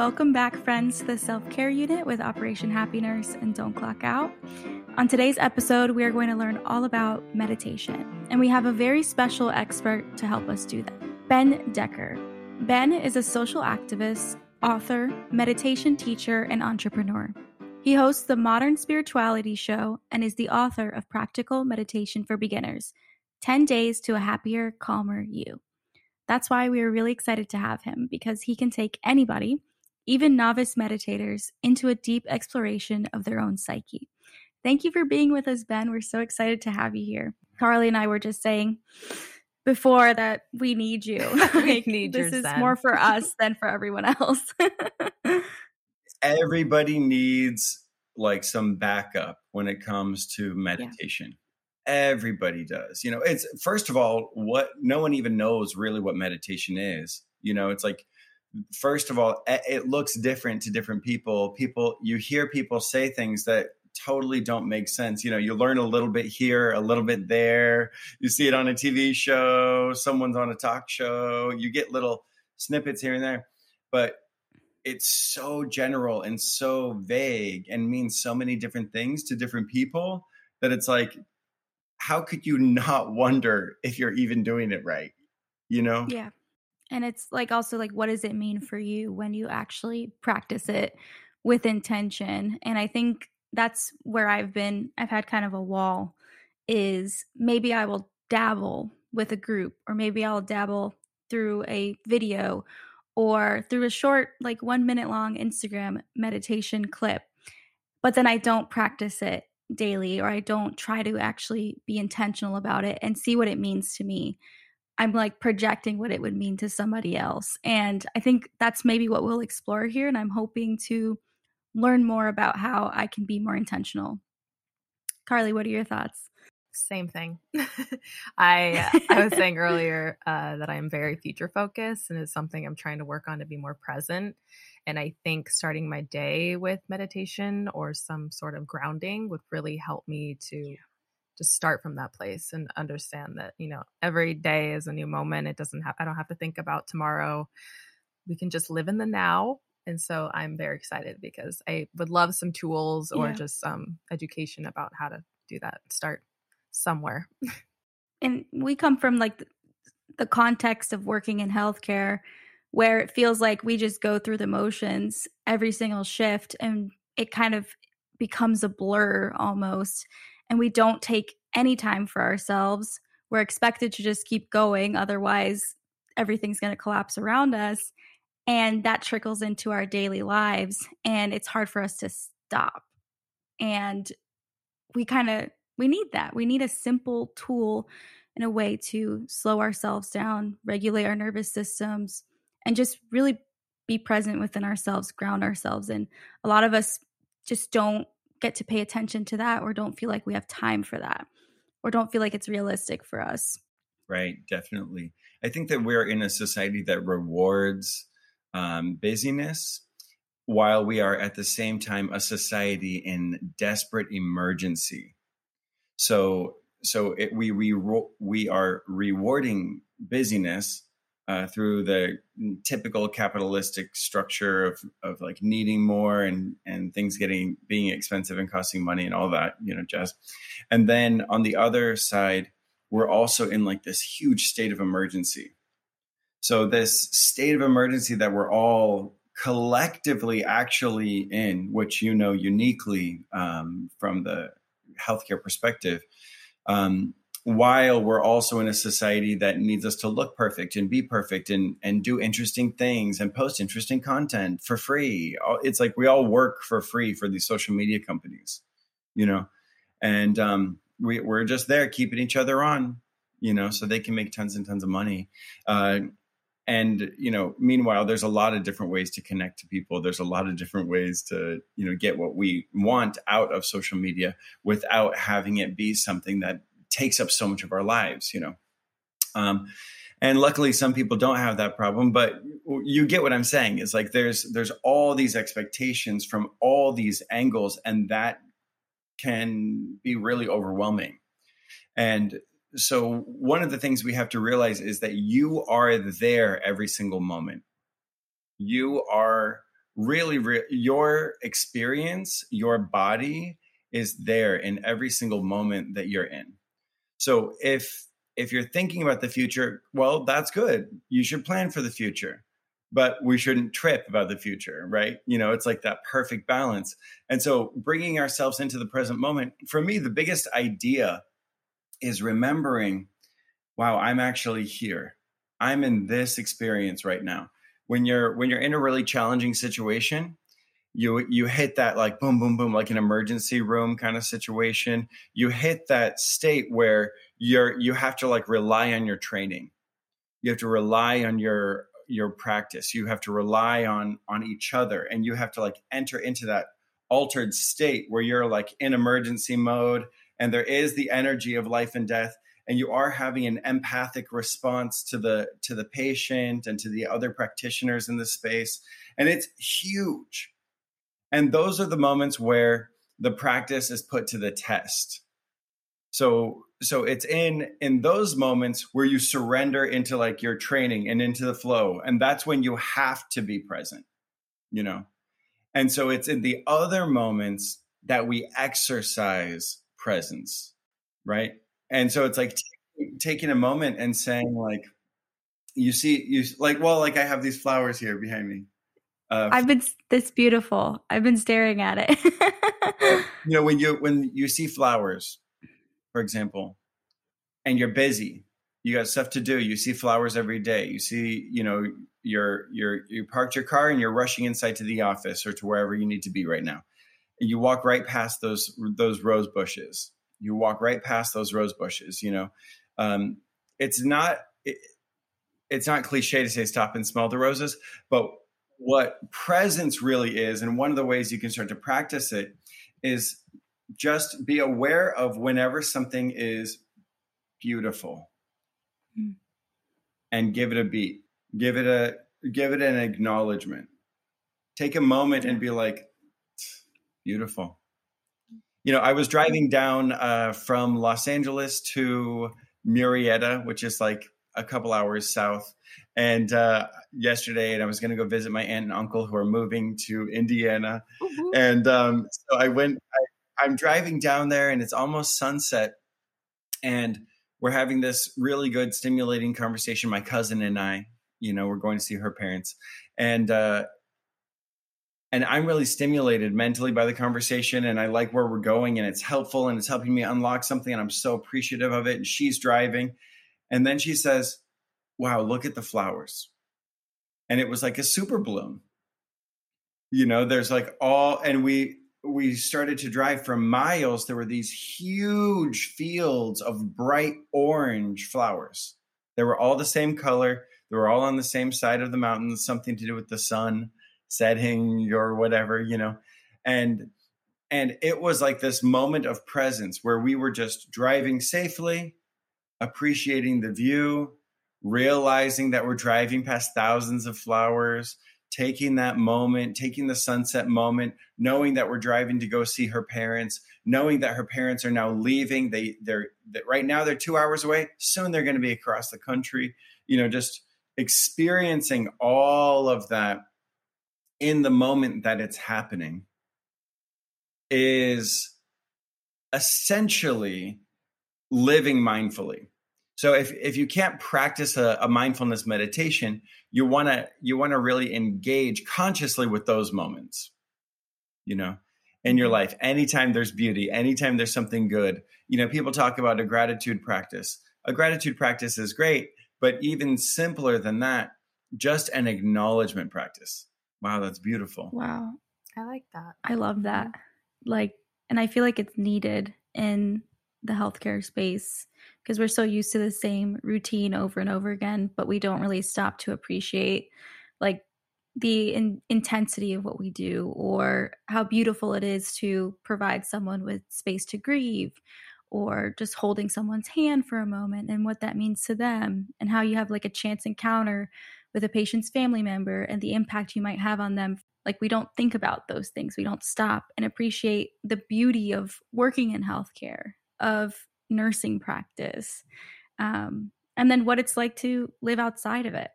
welcome back, friends, to the self care unit with Operation Happy Nurse and Don't Clock Out. On today's episode, we are going to learn all about meditation, and we have a very special expert to help us do that Ben Decker. Ben is a social activist, author, meditation teacher, and entrepreneur. He hosts the Modern Spirituality Show and is the author of Practical Meditation for Beginners 10 Days to a Happier, Calmer You. That's why we are really excited to have him because he can take anybody, even novice meditators, into a deep exploration of their own psyche. Thank you for being with us, Ben. We're so excited to have you here. Carly and I were just saying before that we need you. we need you. this is Zen. more for us than for everyone else. Everybody needs like some backup when it comes to meditation. Everybody does. You know, it's first of all, what no one even knows really what meditation is. You know, it's like first of all, it looks different to different people. People you hear people say things that totally don't make sense. You know, you learn a little bit here, a little bit there. You see it on a TV show, someone's on a talk show, you get little snippets here and there. But it's so general and so vague and means so many different things to different people that it's like how could you not wonder if you're even doing it right you know yeah. And it's like also like what does it mean for you when you actually practice it with intention? And I think that's where I've been I've had kind of a wall is maybe I will dabble with a group or maybe I'll dabble through a video or through a short like 1 minute long Instagram meditation clip. But then I don't practice it daily or I don't try to actually be intentional about it and see what it means to me. I'm like projecting what it would mean to somebody else. And I think that's maybe what we'll explore here. And I'm hoping to learn more about how I can be more intentional. Carly, what are your thoughts? Same thing. I I was saying earlier uh, that I am very future focused, and it's something I'm trying to work on to be more present. And I think starting my day with meditation or some sort of grounding would really help me to just start from that place and understand that you know every day is a new moment. It doesn't have I don't have to think about tomorrow. We can just live in the now. And so I'm very excited because I would love some tools or Yeah. just some education about how to do that. Start somewhere. and we come from like the context of working in healthcare where it feels like we just go through the motions every single shift and it kind of becomes a blur almost and we don't take any time for ourselves. We're expected to just keep going otherwise everything's going to collapse around us and that trickles into our daily lives and it's hard for us to stop. And we kind of we need that. We need a simple tool and a way to slow ourselves down regulate our nervous systems and just really be present within ourselves ground ourselves and a lot of us just don't get to pay attention to that or don't feel like we have time for that or don't feel like it's realistic for us. Right definitely. I think that we're in a society that rewards um, busyness while we are at the same time a society in desperate emergency. So so it, we we we are rewarding busyness uh, through the typical capitalistic structure of of like needing more and and things getting being expensive and costing money and all that you know jazz. And then on the other side we're also in like this huge state of emergency. So this state of emergency that we're all collectively actually in which you know uniquely um, from the healthcare perspective um, while we're also in a society that needs us to look perfect and be perfect and and do interesting things and post interesting content for free. It's like we all work for free for these social media companies you know? And um, we, we're just there keeping each other on you know so they can make tons and tons of money. Uh, and you know meanwhile there's a lot of different ways to connect to people. There's a lot of different ways to you know get what we want out of social media without having it be something that takes up so much of our lives you know? Um, and luckily some people don't have that problem but you get what i'm saying. It's like there's there's all these expectations from all these angles and that can be really overwhelming. And so one of the things we have to realize is that you are there every single moment. You are really, re- your experience, your body is there in every single moment that you're in. So if if you're thinking about the future, well, that's good. You should plan for the future, but we shouldn't trip about the future, right? You know, it's like that perfect balance. And so bringing ourselves into the present moment, for me, the biggest idea is remembering, wow, I'm actually here. I'm in this experience right now. When you're when you're in a really challenging situation, you you hit that like boom boom boom like an emergency room kind of situation. You hit that state where you're you have to like rely on your training. You have to rely on your your practice. You have to rely on on each other and you have to like enter into that altered state where you're like in emergency mode and there is the energy of life and death and you are having an empathic response to the to the patient and to the other practitioners in the space. And it's huge and those are the moments where the practice is put to the test. So so it's in in those moments where you surrender into like your training and into the flow and that's when you have to be present, you know. And so it's in the other moments that we exercise presence, right? And so it's like t- taking a moment and saying like you see you like well like I have these flowers here behind me uh, I've been this beautiful. I've been staring at it. you know, when you when you see flowers, for example, and you're busy, you got stuff to do. You see flowers every day. You see, you know, you're you're you parked your car and you're rushing inside to the office or to wherever you need to be right now. And you walk right past those those rose bushes. You walk right past those rose bushes. You know, um, it's not. It, it's not cliche to say stop and smell the roses, but what presence really is, and one of the ways you can start to practice it is just be aware of whenever something is beautiful. Mm. and give it a beat. Give it a give it an acknowledgement. Take a moment and be like beautiful. You know i was driving down uh, from los angeles to murrieta which is like a couple hours south and uh, yesterday, and I was going to go visit my aunt and uncle who are moving to Indiana. Mm-hmm. And um, so I went. I, I'm driving down there, and it's almost sunset, and we're having this really good, stimulating conversation. My cousin and I, you know, we're going to see her parents, and uh, and I'm really stimulated mentally by the conversation, and I like where we're going, and it's helpful, and it's helping me unlock something, and I'm so appreciative of it. And she's driving, and then she says wow, look at the flowers. And it was like a super bloom. You know, there's like all, and we, we started to drive for miles. There were these huge fields of bright orange flowers. They were all the same color. They were all on the same side of the mountain, something to do with the sun setting or whatever, you know. And and it was like this moment of presence where we were just driving safely, appreciating the view, realizing that we're driving past thousands of flowers, taking that moment, taking the sunset moment, knowing that we're driving to go see her parents, knowing that her parents are now leaving. They they're that right now they're 2 hours away. Soon they're going to be across the country. You know, just experiencing all of that in the moment that it's happening is essentially living mindfully so if if you can't practice a, a mindfulness meditation, you want to you want to really engage consciously with those moments. You know, in your mm-hmm. life, anytime there's beauty, anytime there's something good. You know, people talk about a gratitude practice. A gratitude practice is great, but even simpler than that, just an acknowledgement practice. Wow, that's beautiful. Wow. I like that. I love that. Like, and I feel like it's needed in the healthcare space because we're so used to the same routine over and over again, but we don't really stop to appreciate like the in- intensity of what we do or how beautiful it is to provide someone with space to grieve or just holding someone's hand for a moment and what that means to them and how you have like a chance encounter with a patient's family member and the impact you might have on them. Like we don't think about those things. We don't stop and appreciate the beauty of working in healthcare of nursing practice um, and then what it's like to live outside of it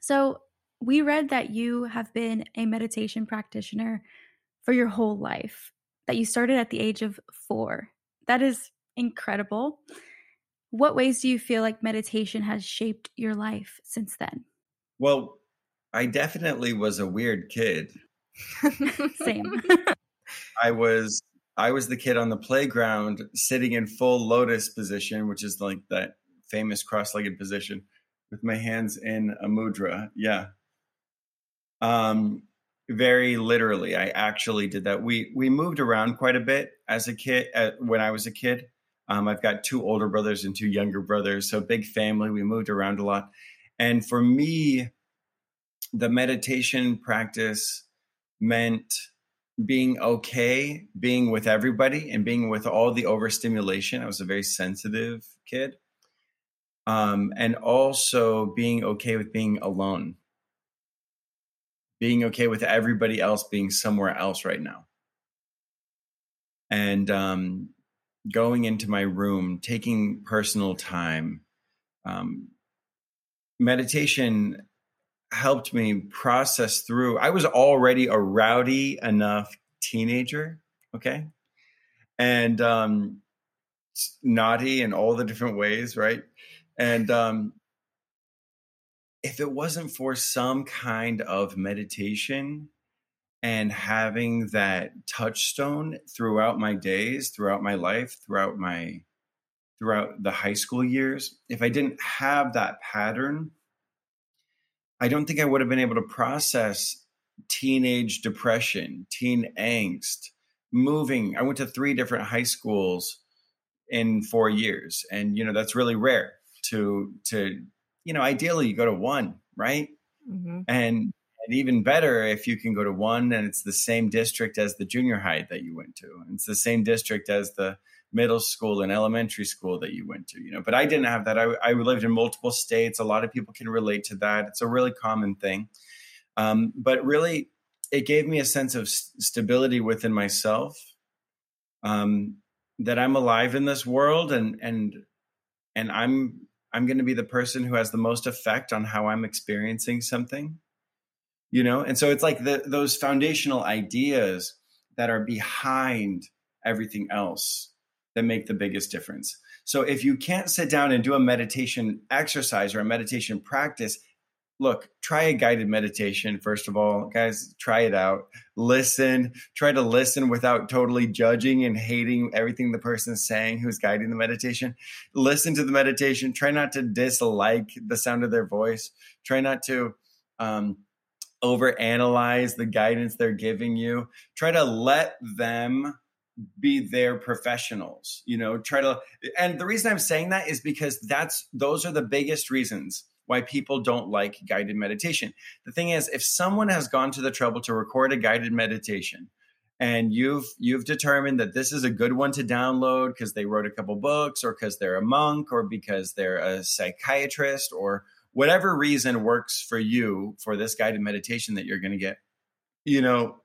so we read that you have been a meditation practitioner for your whole life, that you started at the age of four. That is incredible. What ways do you feel like meditation has shaped your life since then? Well, I definitely was a weird kid. Same. I was I was the kid on the playground sitting in full lotus position, which is like that famous cross-legged position with my hands in a mudra. Yeah. Um very literally I actually did that. We we moved around quite a bit as a kid uh, when I was a kid. Um, I've got two older brothers and two younger brothers, so big family. We moved around a lot. And for me, the meditation practice meant being okay being with everybody and being with all the overstimulation. I was a very sensitive kid. Um, and also being okay with being alone, being okay with everybody else being somewhere else right now. And um, going into my room, taking personal time. Um, meditation helped me process through. I was already a rowdy enough teenager, okay, and um, naughty in all the different ways, right? And um, if it wasn't for some kind of meditation and having that touchstone throughout my days, throughout my life, throughout my throughout the high school years, if I didn't have that pattern, I don't think I would have been able to process teenage depression, teen angst, moving. I went to three different high schools in 4 years and you know that's really rare to to you know ideally you go to one, right? Mm-hmm. And and even better if you can go to one and it's the same district as the junior high that you went to. It's the same district as the middle school and elementary school that you went to, you know. But I didn't have that. I, I lived in multiple states. A lot of people can relate to that. It's a really common thing. Um, but really, it gave me a sense of stability within myself. Um, that I'm alive in this world, and and and I'm I'm going to be the person who has the most effect on how I'm experiencing something. You know, and so it's like the, those foundational ideas that are behind everything else that make the biggest difference. So if you can't sit down and do a meditation exercise or a meditation practice, look, try a guided meditation first of all. Guys, try it out. Listen, try to listen without totally judging and hating everything the person's saying who's guiding the meditation. Listen to the meditation. Try not to dislike the sound of their voice. Try not to um overanalyze the guidance they're giving you. Try to let them be their professionals you know try to and the reason i'm saying that is because that's those are the biggest reasons why people don't like guided meditation. The thing is if someone has gone to the trouble to record a guided meditation and you've you've determined that this is a good one to download because they wrote a couple books or because they're a monk or because they're a psychiatrist or whatever reason works for you for this guided meditation that you're going to get you know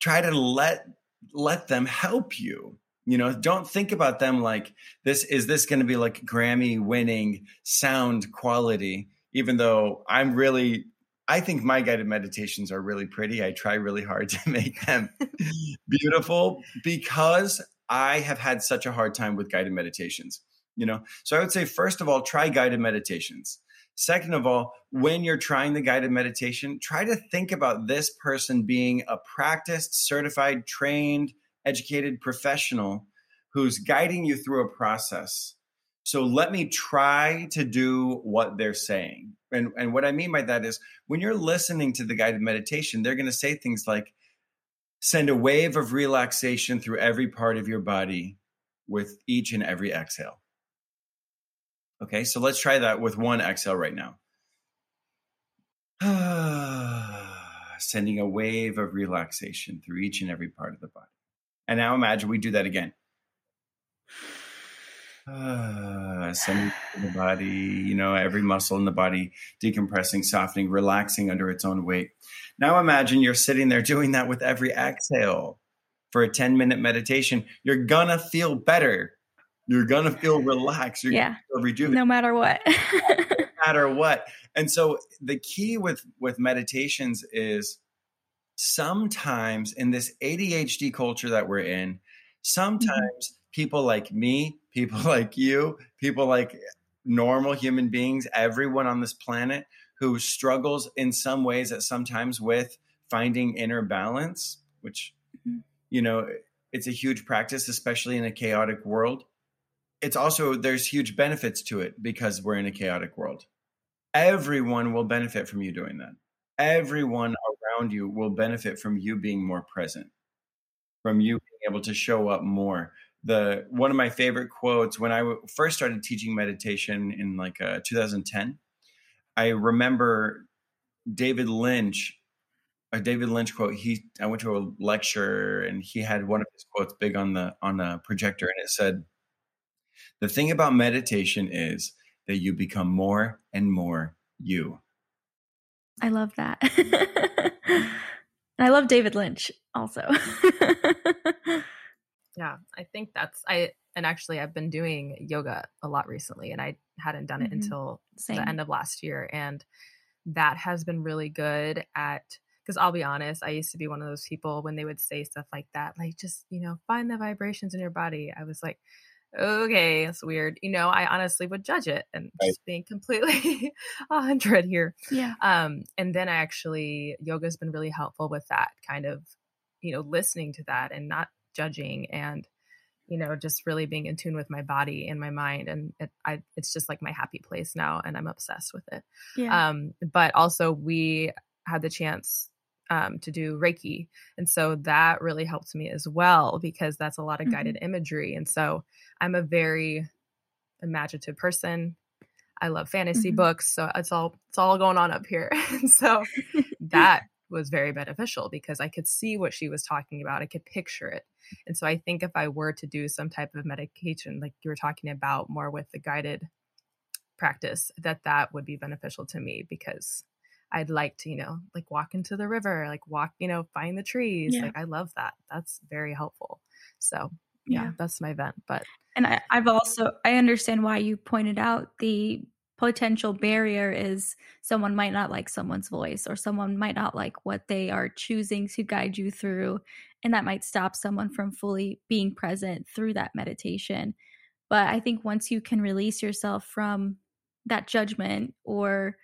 try to let let them help you. You know don't think about them like this is this going to be like grammy winning sound quality? Even though i'm really i think my guided meditations are really pretty. I try really hard to make them beautiful because i have had such a hard time with guided meditations you know? So i would say first of all try guided meditations Second of all, when you're trying the guided meditation, try to think about this person being a practiced, certified, trained, educated professional who's guiding you through a process. So let me try to do what they're saying. And, and what I mean by that is when you're listening to the guided meditation, they're going to say things like, send a wave of relaxation through every part of your body with each and every exhale. Okay, so let's try that with one exhale right now. Sending a wave of relaxation through each and every part of the body. And now imagine we do that again. sending the body, you know, every muscle in the body decompressing, softening, relaxing under its own weight. Now imagine you're sitting there doing that with every exhale for a 10 minute meditation. You're gonna feel better you're gonna feel relaxed. You're yeah. rejuvenated. No matter what. No matter what. And so the key with with meditations is sometimes in this ADHD culture that we're in, sometimes mm-hmm. people like me, people like you, people like normal human beings, everyone on this planet who struggles in some ways at sometimes with finding inner balance, which mm-hmm. you know, it's a huge practice especially in a chaotic world. It's also there's huge benefits to it because we're in a chaotic world. Everyone will benefit from you doing that. Everyone around you will benefit from you being more present, from you being able to show up more. The one of my favorite quotes when I w- first started teaching meditation in like uh, 2010, I remember David Lynch, a David Lynch quote. He I went to a lecture and he had one of his quotes big on the on a projector, and it said, "The thing about meditation is that you become more and more you." I love that. and I love David Lynch also. yeah, I think that's I and actually I've been doing yoga a lot recently and I hadn't done it mm-hmm. until Same. the end of last year and that has been really good at because I'll be honest, I used to be one of those people when they would say stuff like that, like just, you know, find the vibrations in your body. I was like, okay, it's weird. You know, I honestly would judge it and right. just being completely a hundred here. Yeah. Um, and then I actually yoga's been really helpful with that kind of, you know, listening to that and not judging and, you know, just really being in tune with my body and my mind. And it, I, it's just like my happy place now, and I'm obsessed with it. Yeah. Um, but also we had the chance um, to do Reiki. And so that really helped me as well because that's a lot of guided mm-hmm. imagery. And so I'm a very imaginative person. I love fantasy mm-hmm. books, so it's all it's all going on up here. and so that was very beneficial because I could see what she was talking about. I could picture it. And so I think if I were to do some type of medication like you were talking about more with the guided practice that that would be beneficial to me because I'd like to, you know, like walk into the river, like walk, you know, find the trees. Yeah. Like I love that. That's very helpful. So yeah, yeah. that's my vent. But and I, I've also I understand why you pointed out the potential barrier is someone might not like someone's voice or someone might not like what they are choosing to guide you through and that might stop someone from fully being present through that meditation but i think once you can release yourself from that judgment or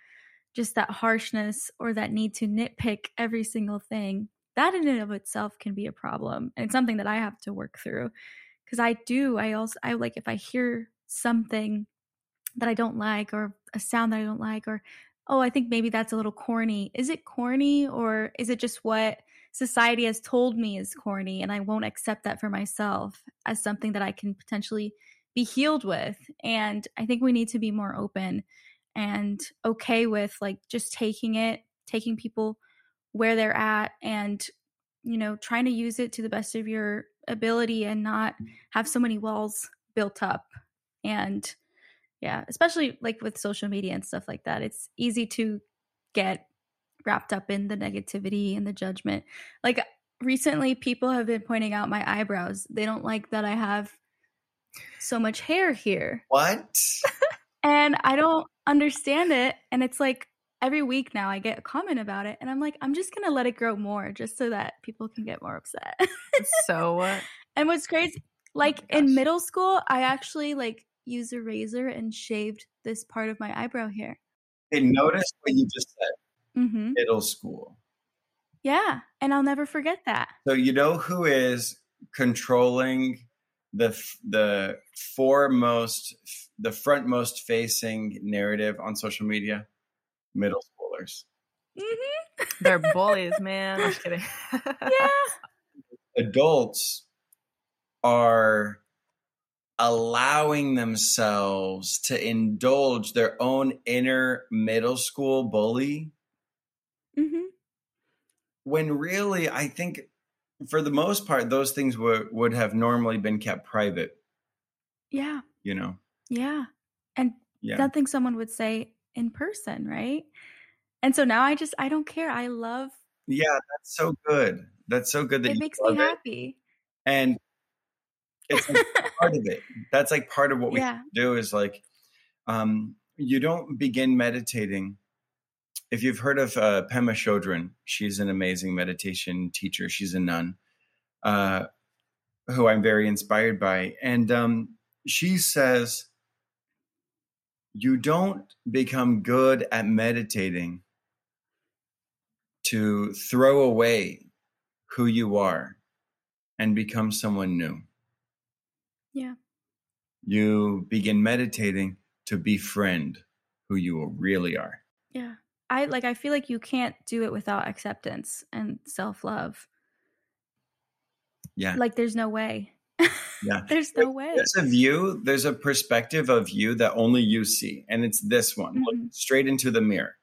just that harshness or that need to nitpick every single thing, that in and of itself can be a problem. And it's something that I have to work through because I do. I also, I like if I hear something that I don't like or a sound that I don't like, or, oh, I think maybe that's a little corny. Is it corny or is it just what society has told me is corny and I won't accept that for myself as something that I can potentially be healed with? And I think we need to be more open and okay with like just taking it, taking people where they're at and you know, trying to use it to the best of your ability and not have so many walls built up. And yeah, especially like with social media and stuff like that. It's easy to get wrapped up in the negativity and the judgment. Like recently people have been pointing out my eyebrows. They don't like that I have so much hair here. What? and I don't understand it. And it's like every week now I get a comment about it, and I'm like, I'm just gonna let it grow more just so that people can get more upset. so, and what's crazy, oh like oh in middle school, I actually like used a razor and shaved this part of my eyebrow hair. Hey, notice what you just said. Mm-hmm. Middle school. Yeah, and I'll never forget that. So you know who is controlling the the foremost the frontmost facing narrative on social media? Middle schoolers. Mm-hmm. they're bullies man. I'm just kidding. Yeah. Adults are allowing themselves to indulge their own inner middle school bully. Mm-hmm. when really i think for the most part, those things would would have normally been kept private. Yeah. You know. Yeah. And yeah. nothing someone would say in person, right? And so now I just I don't care. I love Yeah, that's so good. That's so good that it makes me happy. It. And it's like part of it. That's like part of what we yeah. do is like um you don't begin meditating. If you've heard of uh, Pema Chodron, she's an amazing meditation teacher. She's a nun, uh, who I'm very inspired by, and um, she says you don't become good at meditating to throw away who you are and become someone new. Yeah. You begin meditating to befriend who you really are. Yeah. I like I feel like you can't do it without acceptance and self-love. Yeah. Like there's no way. Yeah. there's no way. There's a view, there's a perspective of you that only you see. And it's this one. Look Mhm. straight into the mirror.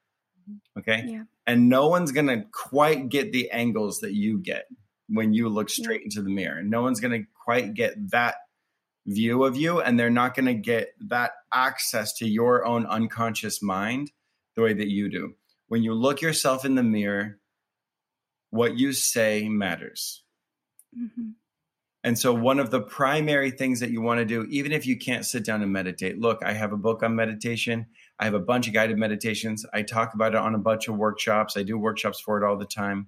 Okay. Yeah. And no one's going to quite get the angles that you get when you look Yeah. straight into the mirror. And no one's going to quite get that view of you. And they're not going to get that access to your own unconscious mind the way that you do. When you look yourself in the mirror, what you say matters. Mhm. And so, one of the primary things that you want to do, even if you can't sit down and meditate, look, I have a book on meditation. I have a bunch of guided meditations. I talk about it on a bunch of workshops. I do workshops for it all the time.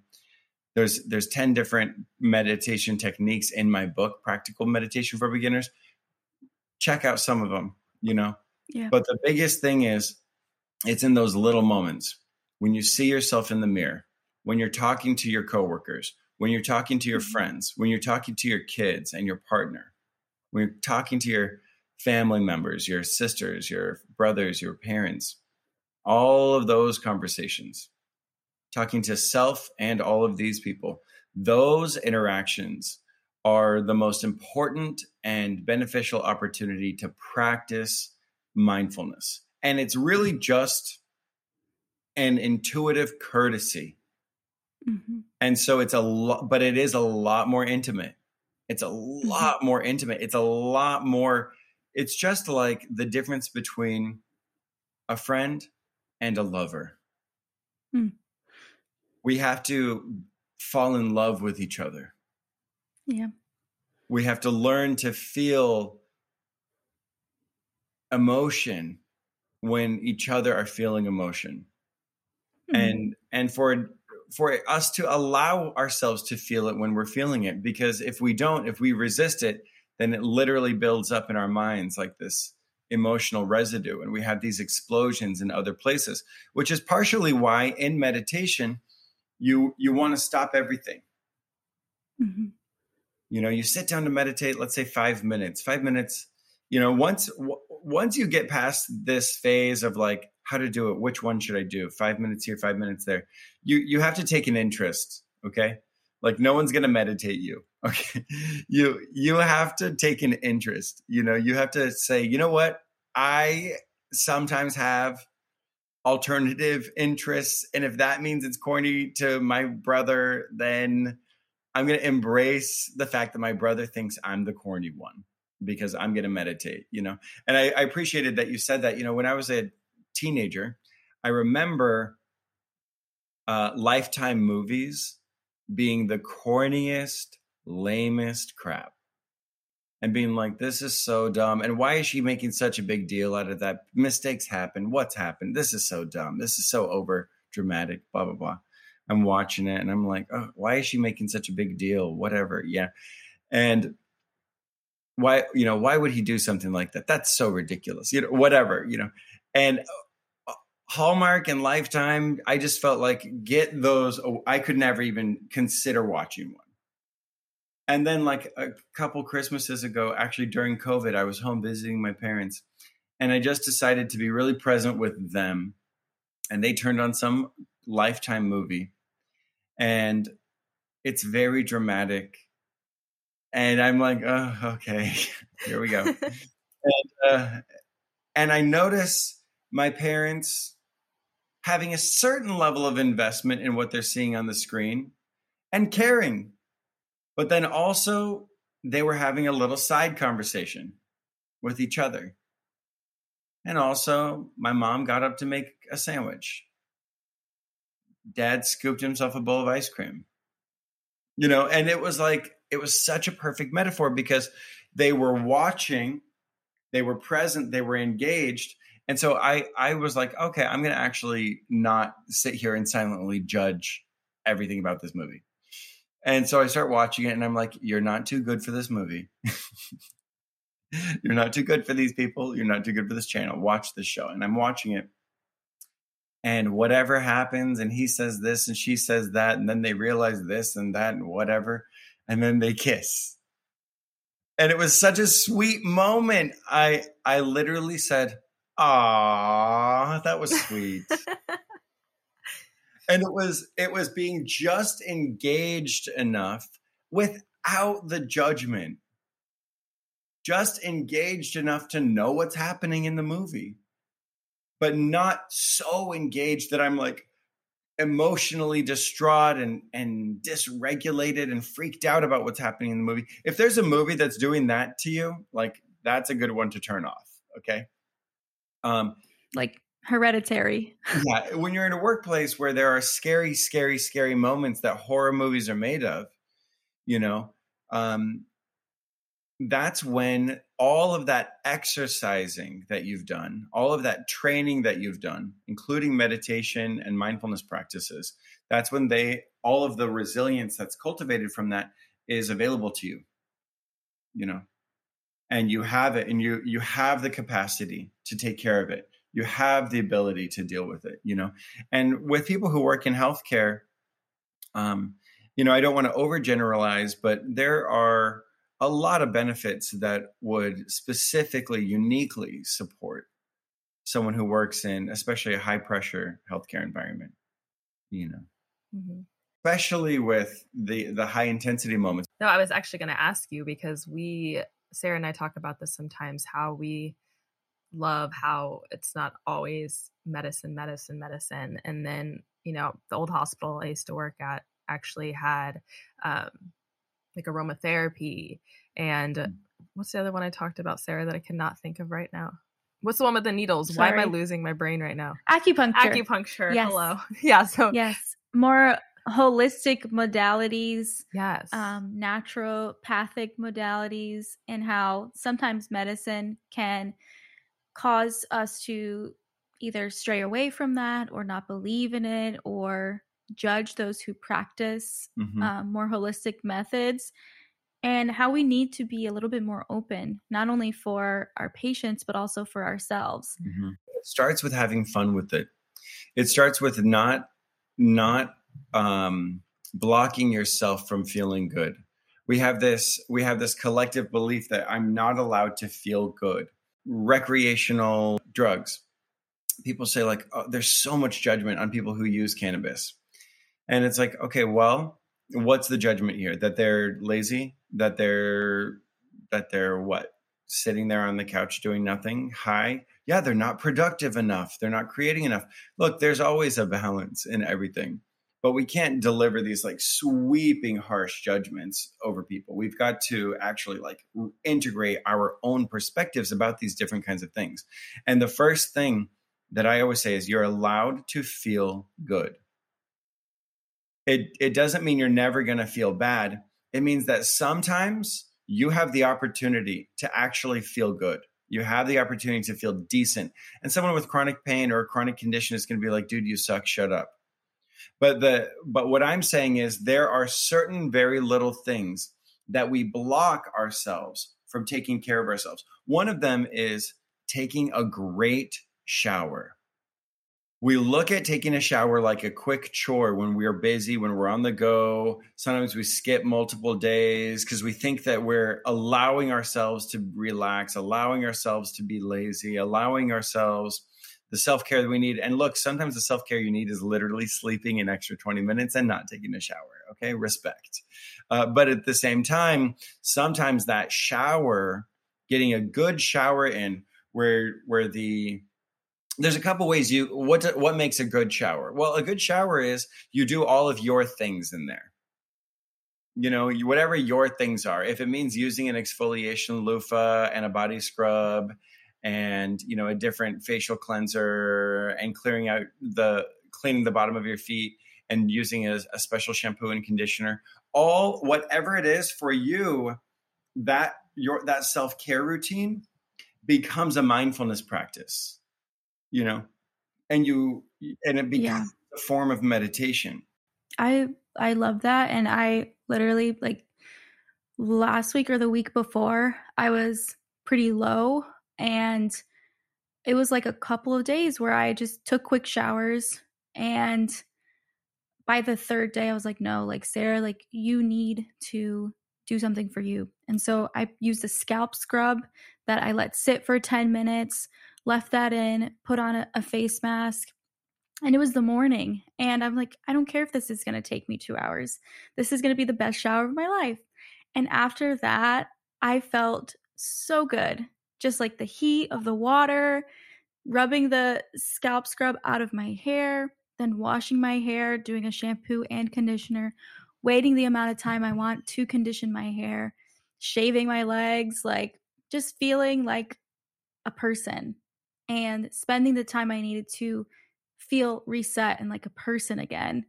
There's there's 10 different meditation techniques in my book, Practical Meditation for Beginners. Check out some of them, you know. Yeah. But the biggest thing is it's in those little moments when you see yourself in the mirror, when you're talking to your coworkers, when you're talking to your Mhm. friends, when you're talking to your kids and your partner, when you're talking to your family members, your sisters, your brothers, your parents, all of those conversations, talking to self and all of these people, those interactions are the most important and beneficial opportunity to practice mindfulness. And it's really just an intuitive courtesy. Mhm. and so it's a lot but it is a lot more intimate. It's a lot more intimate. It's a lot more it's just like the difference between a friend and a lover. Hmm. we have to fall in love with each other. Yeah. we have to learn to feel emotion when each other are feeling emotion Mhm. and and for for us to allow ourselves to feel it when we're feeling it because if we don't if we resist it then it literally builds up in our minds like this emotional residue and we have these explosions in other places which is partially why in meditation you you want to stop everything Mhm. you know you sit down to meditate let's say 5 minutes 5 minutes you know once w- once you get past this phase of like how to do it which one should i do? 5 minutes here 5 minutes there. You you have to take an interest okay? Like no one's going to meditate you okay? You you have to take an interest you know? You have to say you know what? I sometimes have alternative interests and if that means it's corny to my brother then i'm going to embrace the fact that my brother thinks i'm the corny one because i'm going to meditate you know? And I, I appreciated that you said that you know? When i was a teenager i remember uh, lifetime movies being the corniest lamest crap and being like this is so dumb and why is she making such a big deal out of that? Mistakes happen. What's happened? This is so dumb. This is so over dramatic blah blah blah. I'm watching it and i'm like oh why is she making such a big deal? Whatever. Yeah. And why you know why would he do something like that? That's so ridiculous. You know whatever you know and uh, hallmark and lifetime i just felt like get those i could never even consider watching one. And then like a couple christmases ago actually during covid i was home visiting my parents and i just decided to be really present with them and they turned on some lifetime movie and it's very dramatic and i'm like oh okay here we go. And, uh, and i notice my parents having a certain level of investment in what they're seeing on the screen and caring. But then also they were having a little side conversation with each other. And also my mom got up to make a sandwich. Dad scooped himself a bowl of ice cream. You know and it was like it was such a perfect metaphor because they were watching they were present they were engaged And so I I was like, okay, I'm going to actually not sit here and silently judge everything about this movie. And so I start watching it and I'm like, you're not too good for this movie. you're not too good for these people. You're not too good for this channel. Watch this show. And I'm watching it. And whatever happens, and he says this and she says that, and then they realize this and that and whatever, and then they kiss. And it was such a sweet moment. I I literally said, "Ah, that was sweet." and it was it was being just engaged enough without the judgment. Just engaged enough to know what's happening in the movie but not so engaged that i'm like emotionally distraught and and dysregulated and freaked out about what's happening in the movie. If there's a movie that's doing that to you like that's a good one to turn off okay um like hereditary. yeah, when you're in a workplace where there are scary, scary, scary moments that horror movies are made of, you know, um, that's when all of that exercising that you've done, all of that training that you've done, including meditation and mindfulness practices, that's when they, all of the resilience that's cultivated from that is available to you, you know, and you have it and you, you have the capacity to take care of it. You have the ability to deal with it you know? And with people who work in healthcare um, you know i don't want to overgeneralize but there are a lot of benefits that would specifically uniquely support someone who works in especially a high pressure healthcare environment you know? Mm-hmm. especially with the the high intensity moments. No i was actually going to ask you because we sarah and i talk about this sometimes how we love how it's not always medicine, medicine, medicine. And then, you know, the old hospital I used to work at actually had um, like aromatherapy. And mm. what's the other one I talked about, Sarah, that I cannot think of right now? What's the one with the needles? Sorry. Why am I losing my brain right now? Acupuncture. Acupuncture. Yes. Hello. Yeah. So, yes. More holistic modalities yes um, naturopathic modalities and how sometimes medicine can cause us to either stray away from that or not believe in it or judge those who practice mm-hmm. um, more holistic methods and how we need to be a little bit more open not only for our patients but also for ourselves mm-hmm. it starts with having fun with it it starts with not not um, blocking yourself from feeling good we have this we have this collective belief that i'm not allowed to feel good recreational drugs. People say, like, oh, there's so much judgment on people who use cannabis. And it's like, okay, well, what's the judgment here? That they're lazy? That they're, that they're what? Sitting there on the couch doing nothing, high? Yeah, they're not productive enough. They're not creating enough. Look, there's always a balance in everything but we can't deliver these like sweeping harsh judgments over people. We've got to actually like integrate our own perspectives about these different kinds of things. And the first thing that i always say is you're allowed to feel good. It it doesn't mean you're never going to feel bad. It means that sometimes you have the opportunity to actually feel good. You have the opportunity to feel decent. And someone with chronic pain or a chronic condition is going to be like dude you suck. Shut up but the but what I'm saying is there are certain very little things that we block ourselves from taking care of ourselves. One of them is taking a great shower. We look at taking a shower like a quick chore when we're busy, when we're on the go. Sometimes we skip multiple days because we think that we're allowing ourselves to relax, allowing ourselves to be lazy, allowing ourselves the self care that we need. And look, sometimes the self care you need is literally sleeping an extra 20 minutes and not taking a shower. Okay, respect. Uh, but at the same time, sometimes that shower, getting a good shower in, where where the there's a couple ways you what what makes a good shower. Well, a good shower is you do all of your things in there you know, whatever your things are. If it means using an exfoliation loofah and a body scrub and you know a different facial cleanser and clearing out the cleaning the bottom of your feet and using a, a special shampoo and conditioner all whatever it is for you that your that self-care routine becomes a mindfulness practice you know, and you and it becomes yeah. a form of meditation. I I love that, and I literally like last week or the week before, I was pretty low, and it was like a couple of days where I just took quick showers and by the third day I was like no like Sarah like you need to do something for you. And so I used a scalp scrub that I let sit for 10 minutes, left that in, put on a, a face mask. And it was the morning. And I'm like, I don't care if this is going to take me two hours. This is going to be the best shower of my life. And after that, I felt so good. Just like the heat of the water, rubbing the scalp scrub out of my hair, then washing my hair, doing a shampoo and conditioner, waiting the amount of time I want to condition my hair, shaving my legs, like just feeling like a person and spending the time I needed to feel reset and like a person again.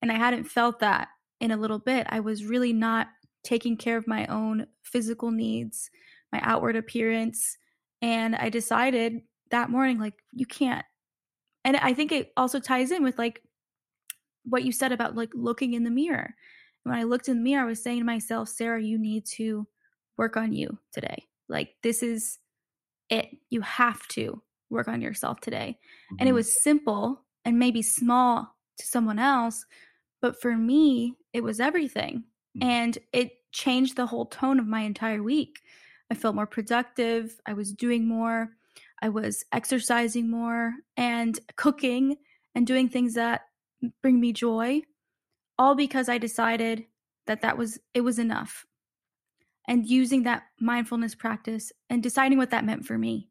And I hadn't felt that in a little bit. I was really not taking care of my own physical needs, my outward appearance. And I decided that morning, like, you can't. And I think it also ties in with like what you said about like looking in the mirror. And when I looked in the mirror, I was saying to myself, Sarah, you need to work on you today. Like, this is it. You have to work on yourself today. Mm-hmm. And it mm-hmm. was simple and maybe small to someone else. But for me, it was everything. Mm-hmm. And it changed the whole tone of my entire week. I felt more productive. I was doing more. I was exercising more and cooking and doing things that bring me joy all because I decided that that was it was enough. And using that mindfulness practice and deciding what that meant for me.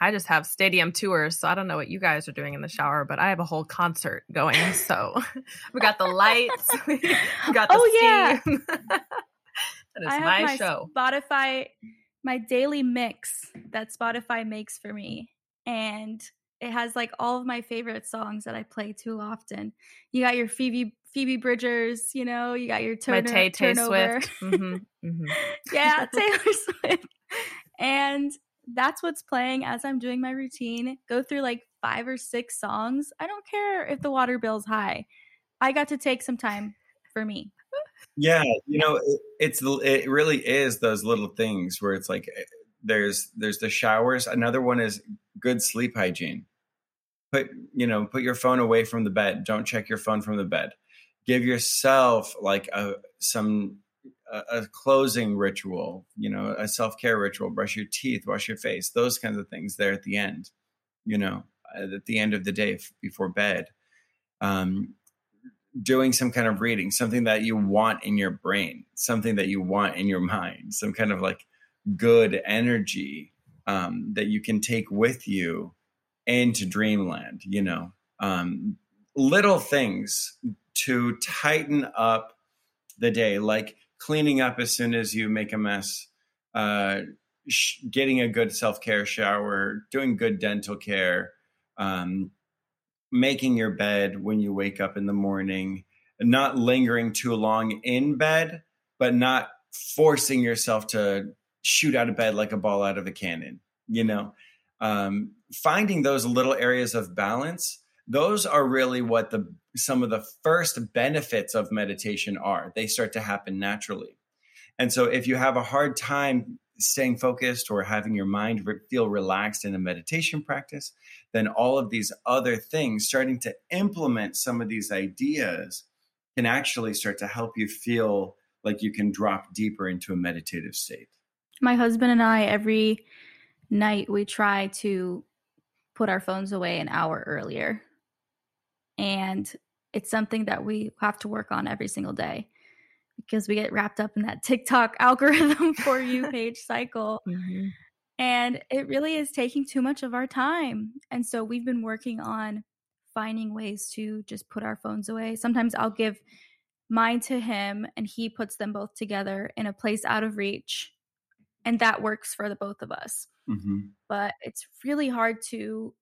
I just have stadium tours, so I don't know what you guys are doing in the shower, but I have a whole concert going. So we got the lights, we got the oh, yeah. that is I my, my show. Spotify, my daily mix that Spotify makes for me, and it has like all of my favorite songs that I play too often. You got your Phoebe Phoebe Bridgers, you know, you got your Turner, my Tay Tay. Swift. Mm-hmm, mm-hmm. yeah, Taylor Swift. And that's what's playing as I'm doing my routine. Go through like five or six songs. I don't care if the water bill's high. I got to take some time for me. Yeah, you know, it, it's it really is those little things where it's like eh, there's there's the showers. Another one is good sleep hygiene. Put you know put your phone away from the bed. Don't check your phone from the bed give yourself like a some a, a closing ritual, you know, a self care ritual, brush your teeth, wash your face, those kinds of things there at the end, you know, at the end of the day before bed. Um, doing some kind of reading, something that you want in your brain, something that you want in your mind, some kind of like good energy um, that you can take with you into dreamland, you know. Um, little things to tighten up the day, like cleaning up as soon as you make a mess, uh, sh- getting a good self care shower, doing good dental care, um, making your bed when you wake up in the morning, not lingering too long in bed, but not forcing yourself to shoot out of bed like a ball out of a cannon, you know? Um, finding those little areas of balance those are really what the some of the first benefits of meditation are. They start to happen naturally. And so if you have a hard time staying focused or having your mind re- feel relaxed in a meditation practice, then all of these other things, starting to implement some of these ideas, can actually start to help you feel like you can drop deeper into a meditative state. My husband and I, every night, we try to put our phones away an hour earlier and it's something that we have to work on every single day because we get wrapped up in that TikTok algorithm for you page cycle. Mm-hmm. And it really is taking too much of our time. And so we've been working on finding ways to just put our phones away. Sometimes I'll give mine to him and he puts them both together in a place out of reach. And that works for the both of us. Mm-hmm. But it's really hard to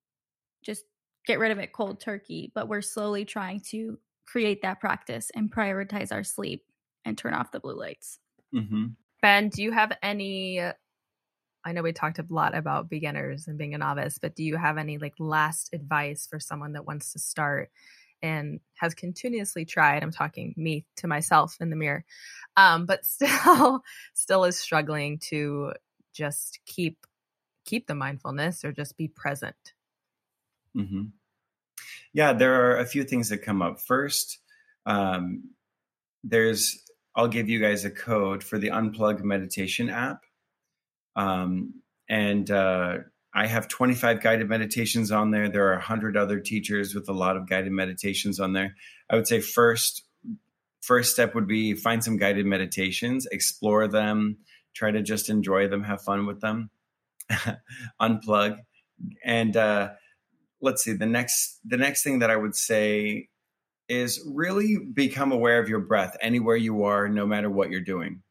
just get rid of it cold turkey, but we're slowly trying to create that practice and prioritize our sleep and turn off the blue lights. Mm-hmm. Ben, do you have any I know we talked a lot about beginners and being a novice, but do you have any like last advice for someone that wants to start and has continuously tried? I'm talking me to myself in the mirror, um, but still, still is struggling to just keep keep the mindfulness or just be present. Mm-hmm. Yeah, there are a few things that come up. First, um, there's I'll give you guys a code for the Unplug Meditation app. Um, and uh, I have 25 guided meditations on there. There are 100 other teachers with a lot of guided meditations on there. I would say first first step would be find some guided meditations, explore them, try to just enjoy them, have fun with them, unplug, and uh, let's see. The next the next thing that I would say is really become aware of your breath anywhere you are, no matter what you're doing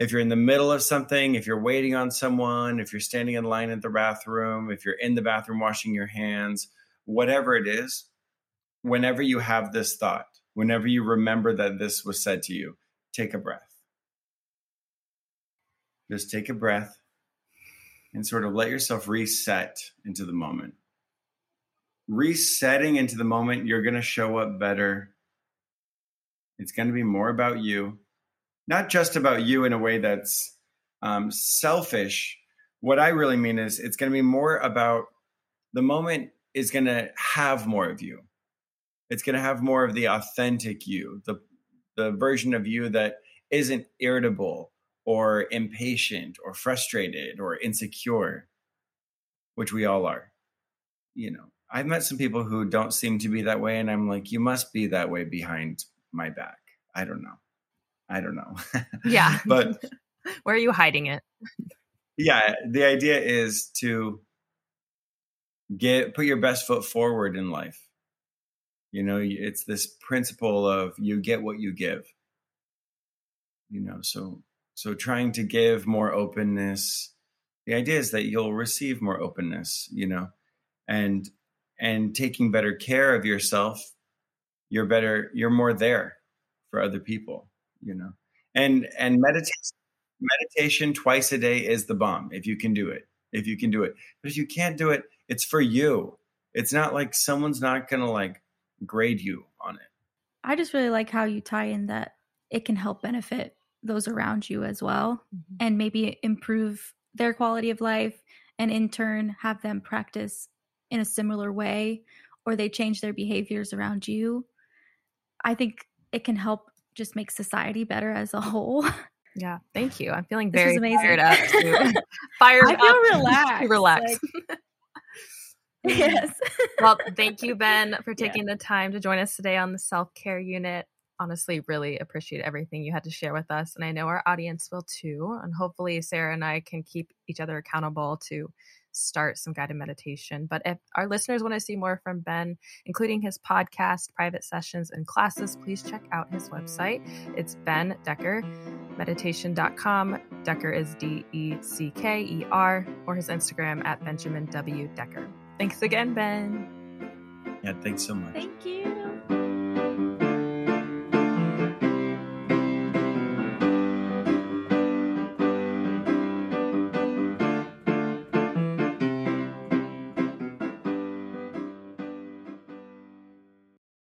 if you're in the middle of something, if you're waiting on someone, if you're standing in line at the bathroom, if you're in the bathroom washing your hands, whatever it is, whenever you have this thought, whenever you remember that this was said to you, take a breath. Just take a breath and sort of let yourself reset into the moment. Resetting into the moment, you're going to show up better. It's going to be more about you not just about you in a way that's um, selfish. What I really mean is it's going to be more about the moment is going to have more of you. It's going to have more of the authentic you, the the version of you that isn't irritable or impatient or frustrated or insecure, which we all are. You know, I've met some people who don't seem to be that way, and I'm like, you must be that way behind my back. I don't know. I don't know. Yeah. but where are you hiding it? Yeah, the idea is to get put your best foot forward in life. You know, it's this principle of you get what you give. You know, so so trying to give more openness. The idea is that you'll receive more openness, you know, and and taking better care of yourself, you're better, you're more there for other people you know? And and meditation meditation twice a day is the bomb if you can do it if you can do it. But if you can't do it it's for you. It's not like someone's not gonna like grade you on it. I just really like how you tie in that it can help benefit those around you as well mm-hmm. and maybe improve their quality of life and in turn have them practice in a similar way or they change their behaviors around you i think it can help just make society better as a whole. Yeah, thank you. I'm feeling very fired up. To, fired I feel relaxed. relax. Like, yes. well, thank you, Ben, for taking yeah. the time to join us today on the self care unit. Honestly, really appreciate everything you had to share with us. And I know our audience will too. And hopefully, Sarah and I can keep each other accountable to start some guided meditation. But if our listeners want to see more from Ben, including his podcast, private sessions, and classes, please check out his website. It's Ben Decker, meditation.com. Decker is D E C K E R, or his Instagram at Benjamin W. Decker. Thanks again, Ben. Yeah, thanks so much. Thank you.